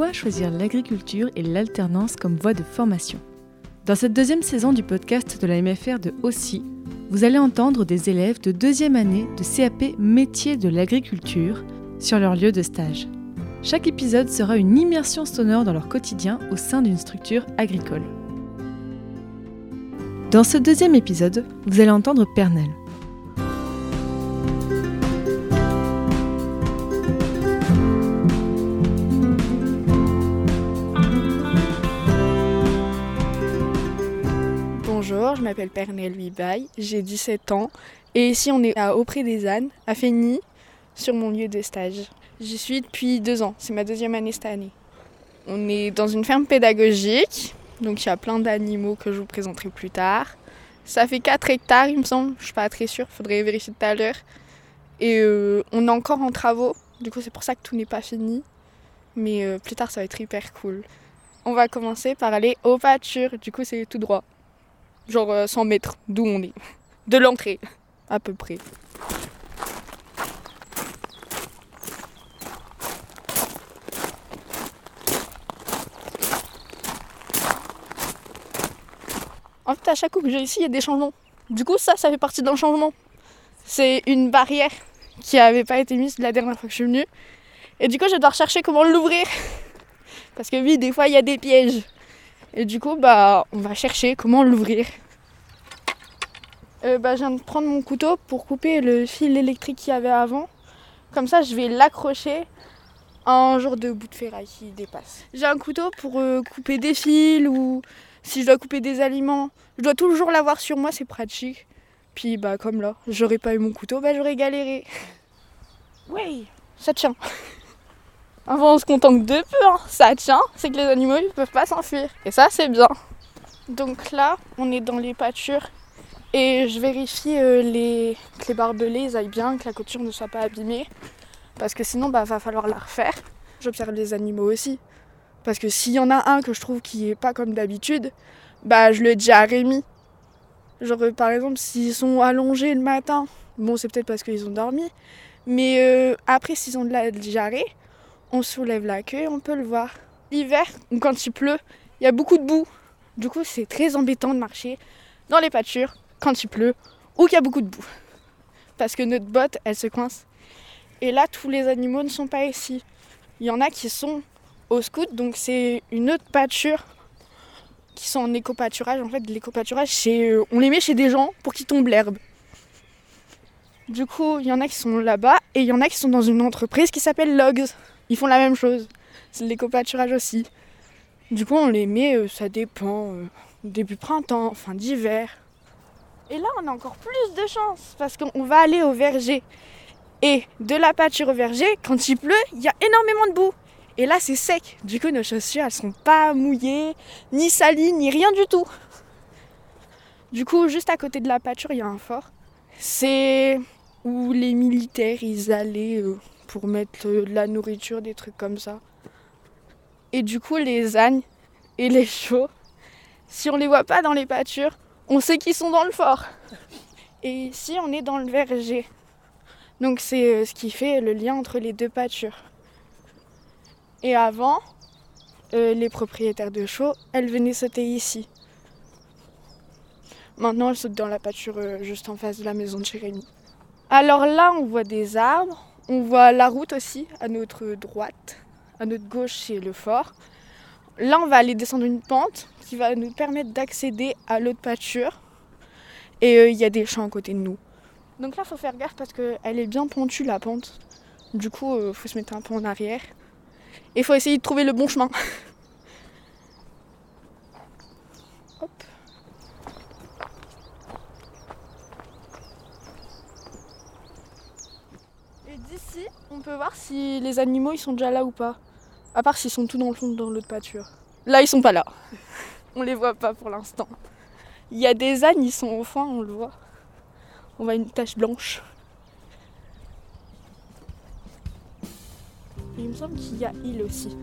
pourquoi choisir l'agriculture et l'alternance comme voie de formation. Dans cette deuxième saison du podcast de la MFR de Aussi, vous allez entendre des élèves de deuxième année de CAP métier de l'agriculture sur leur lieu de stage. Chaque épisode sera une immersion sonore dans leur quotidien au sein d'une structure agricole. Dans ce deuxième épisode, vous allez entendre Pernel. M'appelle Pernel Huibaille, j'ai 17 ans et ici on est à Auprès des Ânes, à Fény, sur mon lieu de stage. J'y suis depuis deux ans, c'est ma deuxième année cette année. On est dans une ferme pédagogique, donc il y a plein d'animaux que je vous présenterai plus tard. Ça fait 4 hectares il me semble, je suis pas très sûre, faudrait vérifier tout à l'heure. Et euh, on est encore en travaux, du coup c'est pour ça que tout n'est pas fini. Mais euh, plus tard ça va être hyper cool. On va commencer par aller aux pâtures, du coup c'est tout droit genre 100 euh, mètres d'où on est, de l'entrée, à peu près. En fait, à chaque coup que j'ai ici, il y a des changements. Du coup, ça, ça fait partie d'un changement. C'est une barrière qui n'avait pas été mise la dernière fois que je suis venue. Et du coup, je dois rechercher comment l'ouvrir. Parce que oui, des fois, il y a des pièges. Et du coup, bah, on va chercher comment l'ouvrir. Euh, bah, je viens de prendre mon couteau pour couper le fil électrique qu'il y avait avant. Comme ça, je vais l'accrocher à un genre de bout de ferraille qui dépasse. J'ai un couteau pour euh, couper des fils ou si je dois couper des aliments. Je dois toujours l'avoir sur moi, c'est pratique. Puis bah comme là, j'aurais pas eu mon couteau, bah j'aurais galéré. Oui, ça tient. Avant on se contente de peu, hein. ça tient, c'est que les animaux ils peuvent pas s'enfuir. Et ça c'est bien. Donc là, on est dans les pâtures et je vérifie euh, les, que les barbelés aillent bien, que la couture ne soit pas abîmée. Parce que sinon, bah, va falloir la refaire. J'observe les animaux aussi. Parce que s'il y en a un que je trouve qui est pas comme d'habitude, bah je le dis à. Genre par exemple s'ils sont allongés le matin, bon c'est peut-être parce qu'ils ont dormi, mais euh, après s'ils ont de la diarrhée, on soulève la queue et on peut le voir. L'hiver, quand il pleut, il y a beaucoup de boue. Du coup c'est très embêtant de marcher dans les pâtures quand il pleut ou qu'il y a beaucoup de boue. Parce que notre botte, elle se coince. Et là, tous les animaux ne sont pas ici. Il y en a qui sont au scout, donc c'est une autre pâture qui sont en éco-pâturage. En fait, l'éco-pâturage, euh, on les met chez des gens pour qu'ils tombent l'herbe. Du coup, il y en a qui sont là-bas et il y en a qui sont dans une entreprise qui s'appelle Logs. Ils font la même chose. C'est l'éco-pâturage aussi. Du coup, on les met, euh, ça dépend, euh, début printemps, fin d'hiver. Et là, on a encore plus de chance parce qu'on va aller au verger. Et de la pâture au verger, quand il pleut, il y a énormément de boue. Et là, c'est sec. Du coup, nos chaussures, elles sont pas mouillées, ni salies, ni rien du tout. Du coup, juste à côté de la pâture, il y a un fort. C'est où les militaires, ils allaient euh, pour mettre de la nourriture, des trucs comme ça. Et du coup, les ânes et les chevaux, si on les voit pas dans les pâtures, on sait qu'ils sont dans le fort. Et ici, on est dans le verger. Donc c'est euh, ce qui fait le lien entre les deux pâtures. Et avant, euh, les propriétaires de chevaux, elles venaient sauter ici. Maintenant, elles sautent dans la pâture euh, juste en face de la maison de Jérémy. Alors là, on voit des arbres, on voit la route aussi à notre droite, à notre gauche, c'est le fort. Là, on va aller descendre une pente qui va nous permettre d'accéder à l'autre pâture. Et euh, il y a des champs à côté de nous. Donc là, il faut faire gaffe parce qu'elle est bien pontue, la pente. Du coup, il euh, faut se mettre un peu en arrière. Et il faut essayer de trouver le bon chemin. Hop. Et d'ici, on peut voir si les animaux ils sont déjà là ou pas. À part s'ils sont tout dans le fond dans l'autre pâture. Là, ils sont pas là. On les voit pas pour l'instant. Il y a des ânes, ils sont au fond, on le voit. On voit une tache blanche. il me semble qu'il y a il aussi.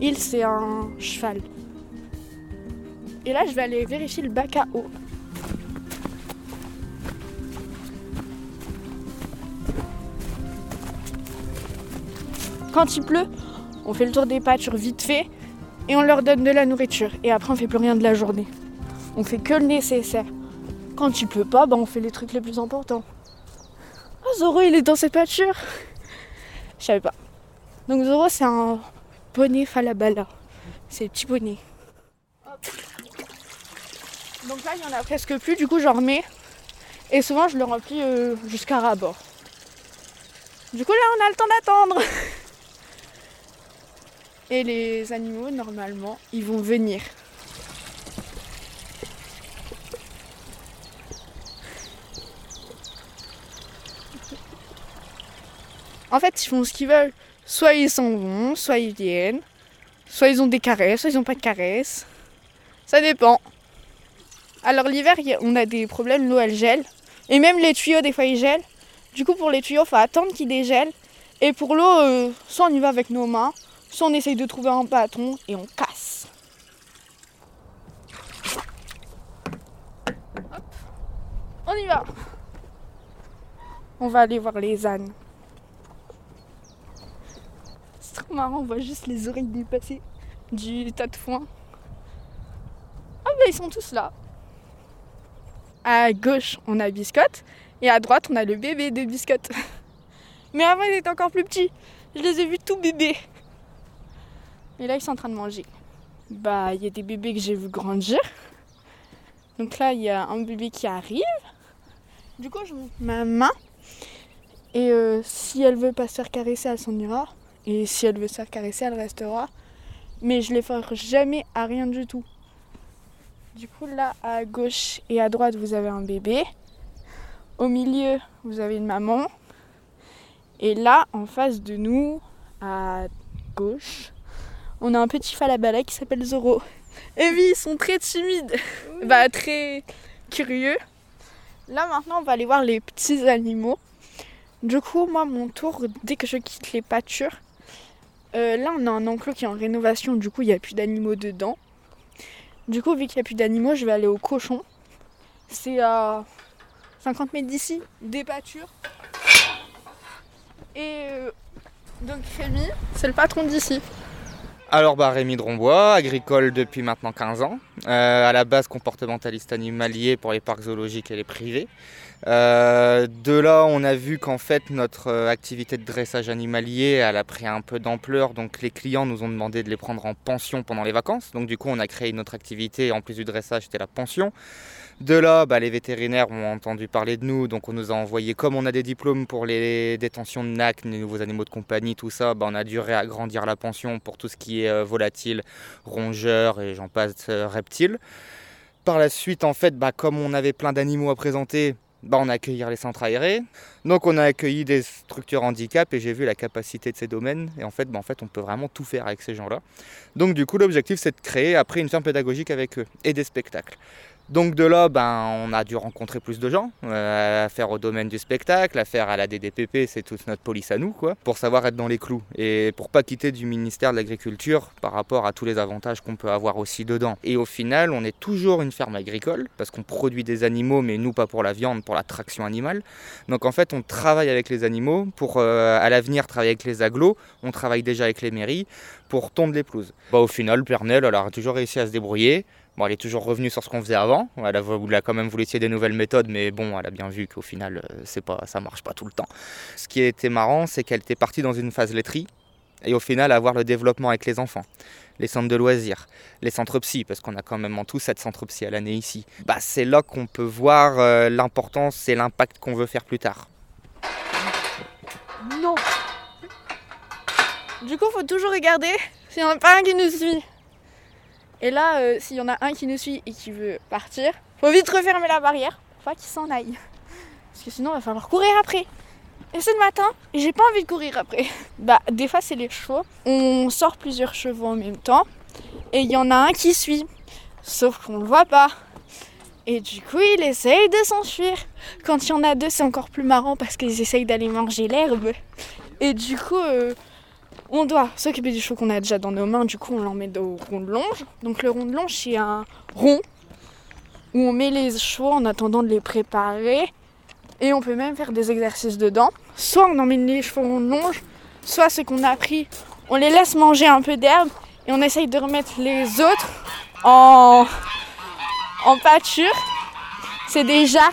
Il, c'est un cheval. Et là, je vais aller vérifier le bac à eau. Quand il pleut, On fait le tour des pâtures vite fait et on leur donne de la nourriture. Et après, on fait plus rien de la journée. On fait que le nécessaire. Quand il pleut pas, bah, on fait les trucs les plus importants. Oh, Zoro, il est dans ses pâtures. Je savais pas. Donc Zoro, c'est un poney falabala. C'est le petit poney. Donc là, il y en a presque plus, du coup, j'en remets. Et souvent, je le remplis euh, jusqu'à rabord. Du coup, là, on a le temps d'attendre. Et les animaux, normalement, ils vont venir. En fait, ils font ce qu'ils veulent. Soit ils s'en vont, soit ils viennent. Soit ils ont des caresses, soit ils n'ont pas de caresses. Ça dépend. Alors l'hiver, on a des problèmes, l'eau elle gèle. Et même les tuyaux, des fois ils gèlent. Du coup, pour les tuyaux, il faut attendre qu'ils dégèlent. Et pour l'eau, euh, soit on y va avec nos mains, on essaye de trouver un bâton et on casse. On y va. On va aller voir les ânes. C'est trop marrant, on voit juste les oreilles dépasser du tas de foin. Ah ben ils sont tous là. À gauche, on a Biscotte. Et à droite, on a le bébé de Biscotte. Mais avant, ils étaient encore plus petits. Je les ai vus tout bébés. Et là, ils sont en train de manger. Bah, il y a des bébés que j'ai vu grandir. Donc là, il y a un bébé qui arrive. Du coup, je monte ma main. Et euh, si elle veut pas se faire caresser, elle s'en ira. Et si elle veut se faire caresser, elle restera. Mais je les ferai jamais à rien du tout. Du coup, là, à gauche et à droite, vous avez un bébé. Au milieu, vous avez une maman. Et là, en face de nous, à gauche, on a un petit falabala qui s'appelle Zoro. Et oui, ils sont très timides, bah très curieux. Là maintenant, on va aller voir les petits animaux. Du coup, moi, mon tour, dès que je quitte les pâtures, euh, là, on a un enclos qui est en rénovation. Du coup, il n'y a plus d'animaux dedans. Du coup, vu qu'il n'y a plus d'animaux, je vais aller au cochon. C'est à 50 mètres d'ici, des pâtures. Et euh, donc Rémi, c'est le patron d'ici. Alors bah Rémi Drombois, agricole depuis maintenant 15 ans, euh, à la base comportementaliste animalier pour les parcs zoologiques et les privés. Euh, de là, on a vu qu'en fait notre euh, activité de dressage animalier, elle a pris un peu d'ampleur, donc les clients nous ont demandé de les prendre en pension pendant les vacances. Donc du coup, on a créé une autre activité, en plus du dressage, c'était la pension. De là, bah, les vétérinaires ont entendu parler de nous, donc on nous a envoyé, comme on a des diplômes pour les détentions de NAC, les nouveaux animaux de compagnie, tout ça, bah, on a dû réagrandir la pension pour tout ce qui est euh, volatile, rongeur et j'en passe reptiles. Par la suite, en fait, bah, comme on avait plein d'animaux à présenter, bah, on a accueilli les centres aérés. Donc on a accueilli des structures handicap et j'ai vu la capacité de ces domaines. Et en fait, bah, en fait, on peut vraiment tout faire avec ces gens-là. Donc du coup, l'objectif, c'est de créer après une ferme pédagogique avec eux et des spectacles. Donc de là, ben, on a dû rencontrer plus de gens, euh, affaire au domaine du spectacle, affaire à la DDPP, c'est toute notre police à nous, quoi, pour savoir être dans les clous et pour pas quitter du ministère de l'Agriculture par rapport à tous les avantages qu'on peut avoir aussi dedans. Et au final, on est toujours une ferme agricole parce qu'on produit des animaux, mais nous pas pour la viande, pour la traction animale. Donc en fait, on travaille avec les animaux pour euh, à l'avenir travailler avec les agglos. On travaille déjà avec les mairies pour tondre les pelouses. Bah, au final, Pernel, elle a toujours réussi à se débrouiller. Bon, elle est toujours revenue sur ce qu'on faisait avant. Elle a, quand même voulu essayer des nouvelles méthodes, mais bon, elle a bien vu qu'au final, euh, c'est pas, ça marche pas tout le temps. Ce qui était marrant, c'est qu'elle était partie dans une phase laiterie, et au final, avoir le développement avec les enfants, les centres de loisirs, les centres psy, parce qu'on a quand même en tout 7 centres psy à l'année ici. Bah, c'est là qu'on peut voir euh, l'importance et l'impact qu'on veut faire plus tard. Non Du coup, faut toujours regarder s'il n'y en a pas un qui nous suit. Et là, euh, s'il y en a un qui nous suit et qui veut partir, faut vite refermer la barrière pour pas qu'il s'en aille. Parce que sinon, il va falloir courir après. Et c'est le matin, j'ai pas envie de courir après. Bah, des fois, c'est les chevaux. On sort plusieurs chevaux en même temps, et il y en a un qui suit. Sauf qu'on le voit pas. Et du coup, il essaye de s'enfuir. Quand il y en a deux, c'est encore plus marrant parce qu'ils essayent d'aller manger l'herbe. Et du coup, euh, on doit s'occuper du chevaux qu'on a déjà dans nos mains, du coup on l'emmène au rond de longe. Donc le rond de longe c'est un rond où on met les chevaux en attendant de les préparer. Et on peut même faire des exercices dedans. Soit on emmène les chevaux de longe, soit ce qu'on a appris, on les laisse manger un peu d'herbe et on essaye de remettre les autres en, en pâture. C'est jarres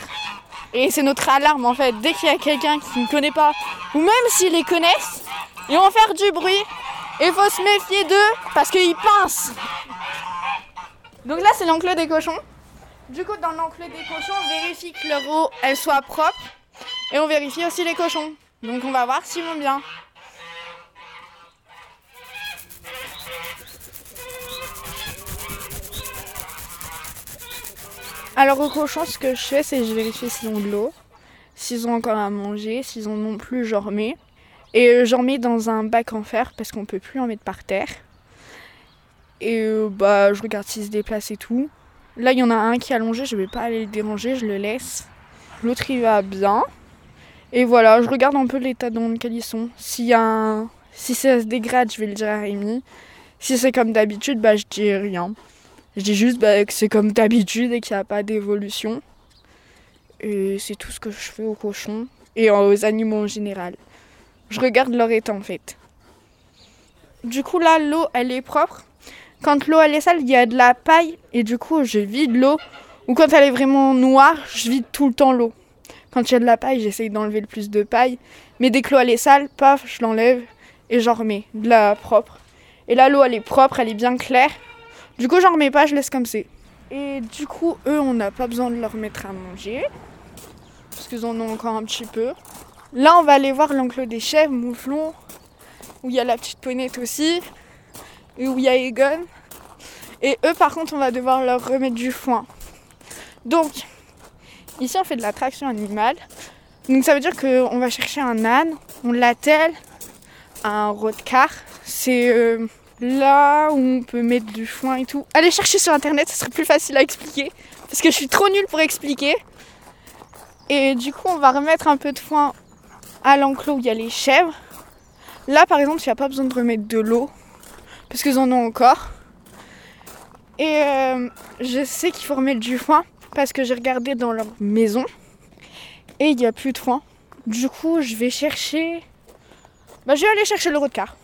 et c'est notre alarme en fait. Dès qu'il y a quelqu'un qui ne connaît pas, ou même s'ils les connaissent, ils vont faire du bruit. Et il faut se méfier d'eux parce qu'ils pincent. Donc là c'est l'enclos des cochons. Du coup dans l'enclos des cochons on vérifie que leur eau elle soit propre. Et on vérifie aussi les cochons. Donc on va voir s'ils vont bien. Alors aux cochons, ce que je fais, c'est que je vérifie s'ils ont de l'eau, s'ils ont encore à manger, s'ils en ont plus, j'en remets. Et euh, j'en mets dans un bac en fer parce qu'on peut plus en mettre par terre. Et euh, bah je regarde s'ils se déplacent et tout. Là il y en a un qui est allongé, je vais pas aller le déranger, je le laisse. L'autre il va bien. Et voilà, je regarde un peu l'état dans lequel ils sont. S'il y a un... Si ça se dégrade, je vais le dire à Rémi. Si c'est comme d'habitude, bah je dis rien. Je dis juste bah, que c'est comme d'habitude et qu'il n'y a pas d'évolution. Et c'est tout ce que je fais aux cochons et aux animaux en général. Je regarde leur état en fait. Du coup là, l'eau, elle est propre. Quand l'eau, elle est sale, il y a de la paille et du coup, je vide l'eau. Ou quand elle est vraiment noire, je vide tout le temps l'eau. Quand il y a de la paille, j'essaye d'enlever le plus de paille. Mais dès que l'eau, elle est sale, paf, je l'enlève et j'en remets de la propre. Et là, l'eau, elle est propre, elle est bien claire. Du coup, j'en remets pas, je laisse comme c'est. Et du coup, eux, on n'a pas besoin de leur mettre à manger. Parce qu'ils en ont encore un petit peu. Là, on va aller voir l'enclos des chèvres, mouflons, où il y a la petite ponette aussi, et où il y a Egon. Et eux, par contre, on va devoir leur remettre du foin. Donc, ici, on fait de la traction animale. Donc, ça veut dire qu'on va chercher un âne, on l'attelle à un roadcar. C'est. Euh, là où on peut mettre du foin et tout. Allez chercher sur internet, ce serait plus facile à expliquer. Parce que je suis trop nulle pour expliquer. Et du coup, on va remettre un peu de foin à l'enclos où il y a les chèvres. Là, par exemple, il n'y a pas besoin de remettre de l'eau. Parce qu'ils en ont encore. Et euh, je sais qu'il faut remettre du foin. Parce que j'ai regardé dans leur maison. Et il n'y a plus de foin. Du coup, je vais chercher. Bah, je vais aller chercher le car.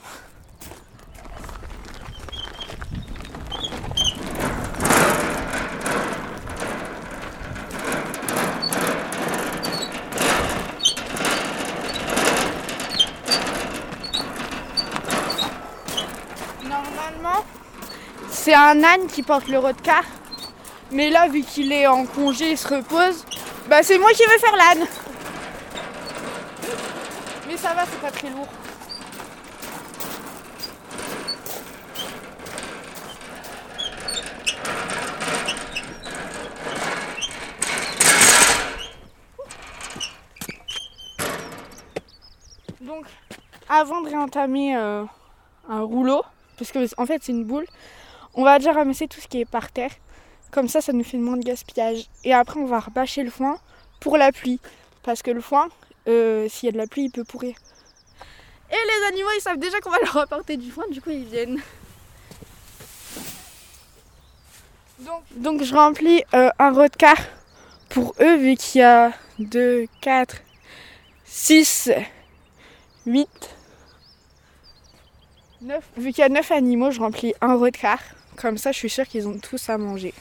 C'est un âne qui porte le rodcar. Mais là, vu qu'il est en congé, il se repose, bah c'est moi qui vais faire l'âne. Mais ça va, c'est pas très lourd. Donc, avant de réentamer euh, un rouleau, parce que en fait c'est une boule, on va déjà ramasser tout ce qui est par terre. Comme ça, ça nous fait moins de gaspillage. Et après, on va rebâcher le foin pour la pluie. Parce que le foin, euh, s'il y a de la pluie, il peut pourrir. Et les animaux, ils savent déjà qu'on va leur apporter du foin, du coup, ils viennent. Donc, je remplis euh, un rodcar pour eux, vu qu'il y a 2, 4, 6, 8, 9. Vu qu'il y a 9 animaux, je remplis un rodcar. Comme ça, je suis sûre qu'ils ont tous à manger.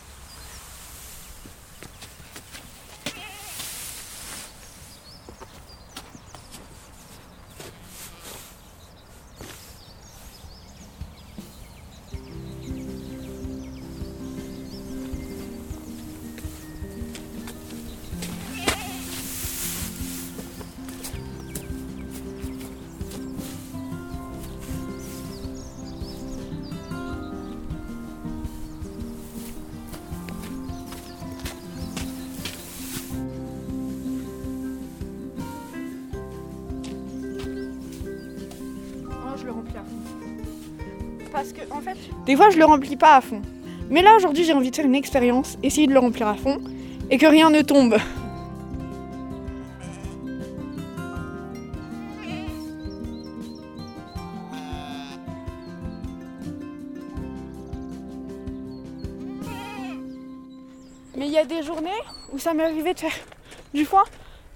Parce que en fait, des fois je le remplis pas à fond. Mais là aujourd'hui j'ai envie de faire une expérience, essayer de le remplir à fond et que rien ne tombe. Mais il y a des journées où ça m'est arrivé de faire du foin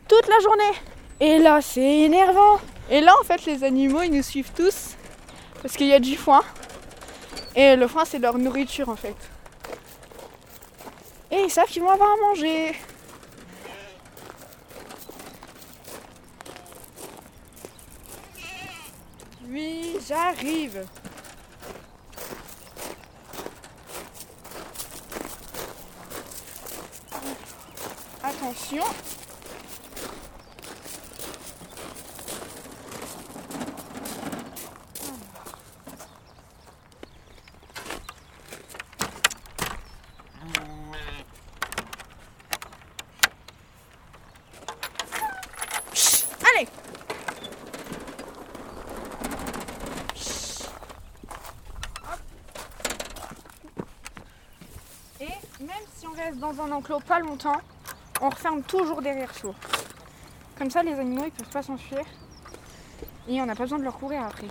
toute la journée. Et là, c'est énervant. Et là, en fait, les animaux, ils nous suivent tous Parce qu'il y a du foin. Et le foin, c'est leur nourriture en fait. Et ils savent qu'ils vont avoir à manger. Oui, j'arrive. Attention. Chut, Allez Chut. Hop. Et même si on reste dans un enclos pas longtemps, on referme toujours derrière soi. Comme ça, les animaux ils peuvent pas s'enfuir et on n'a pas besoin de leur courir après.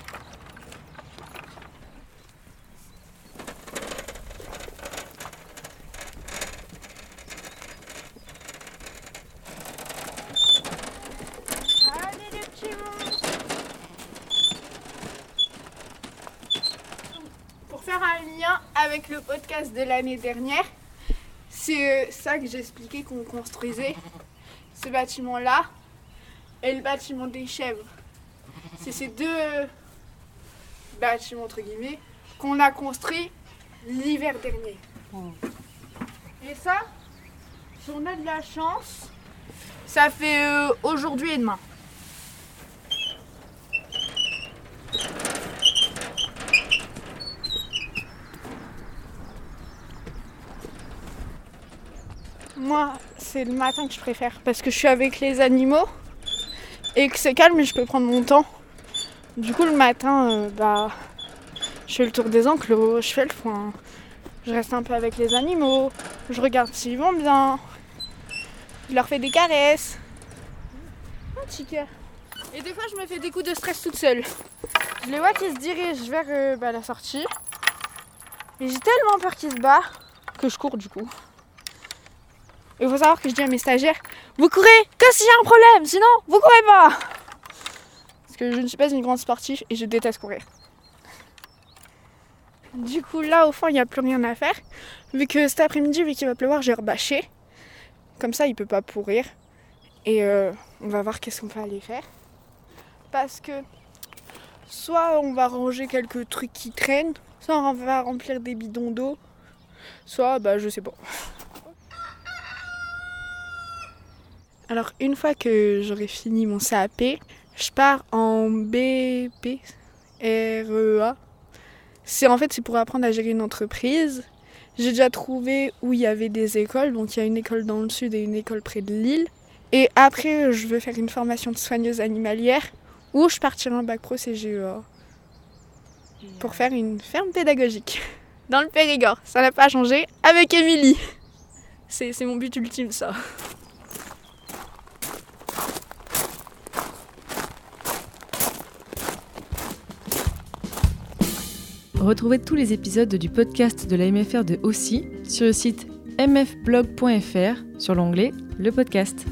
Pour faire un lien avec le podcast de l'année dernière, c'est euh, ça que j'expliquais qu'on construisait, ce bâtiment-là et le bâtiment des chèvres. C'est ces deux euh, bâtiments, entre guillemets, qu'on a construits l'hiver dernier. Et ça, si on a de la chance, ça fait euh, aujourd'hui et demain. Moi, c'est le matin que je préfère parce que je suis avec les animaux et que c'est calme et je peux prendre mon temps. Du coup, le matin, euh, bah, je fais le tour des enclos, je fais le foin, je reste un peu avec les animaux, je regarde s'ils vont bien, je leur fais des caresses. Un petit. Et des fois, je me fais des coups de stress toute seule. Je les vois qui se dirigent vers euh, bah, la sortie. Et j'ai tellement peur qu'ils se barrent que je cours du coup. Il faut savoir que je dis à mes stagiaires, vous courez que y a un problème, sinon vous courez pas. Parce que je ne suis pas une grande sportive et je déteste courir. Du coup là au fond il n'y a plus rien à faire. Vu que cet après-midi, vu qu'il va pleuvoir, j'ai rebâché. Comme ça il peut pas pourrir. Et euh, on va voir qu'est-ce qu'on va aller faire. Parce que soit on va ranger quelques trucs qui traînent, soit on va remplir des bidons d'eau, soit bah je sais pas. Alors une fois que j'aurai fini mon CAP, je pars en BP REA. C'est en fait c'est pour apprendre à gérer une entreprise. J'ai déjà trouvé où il y avait des écoles, donc il y a une école dans le sud et une école près de Lille. Et après je veux faire une formation de soigneuse animalière ou je partirai en bac pro CGEA pour faire une ferme pédagogique dans le Périgord. Ça n'a pas changé avec Émilie. C'est c'est mon but ultime ça. Retrouvez tous les épisodes du podcast de la MFR de Aussi sur le site mfblog.fr sur l'onglet Le podcast.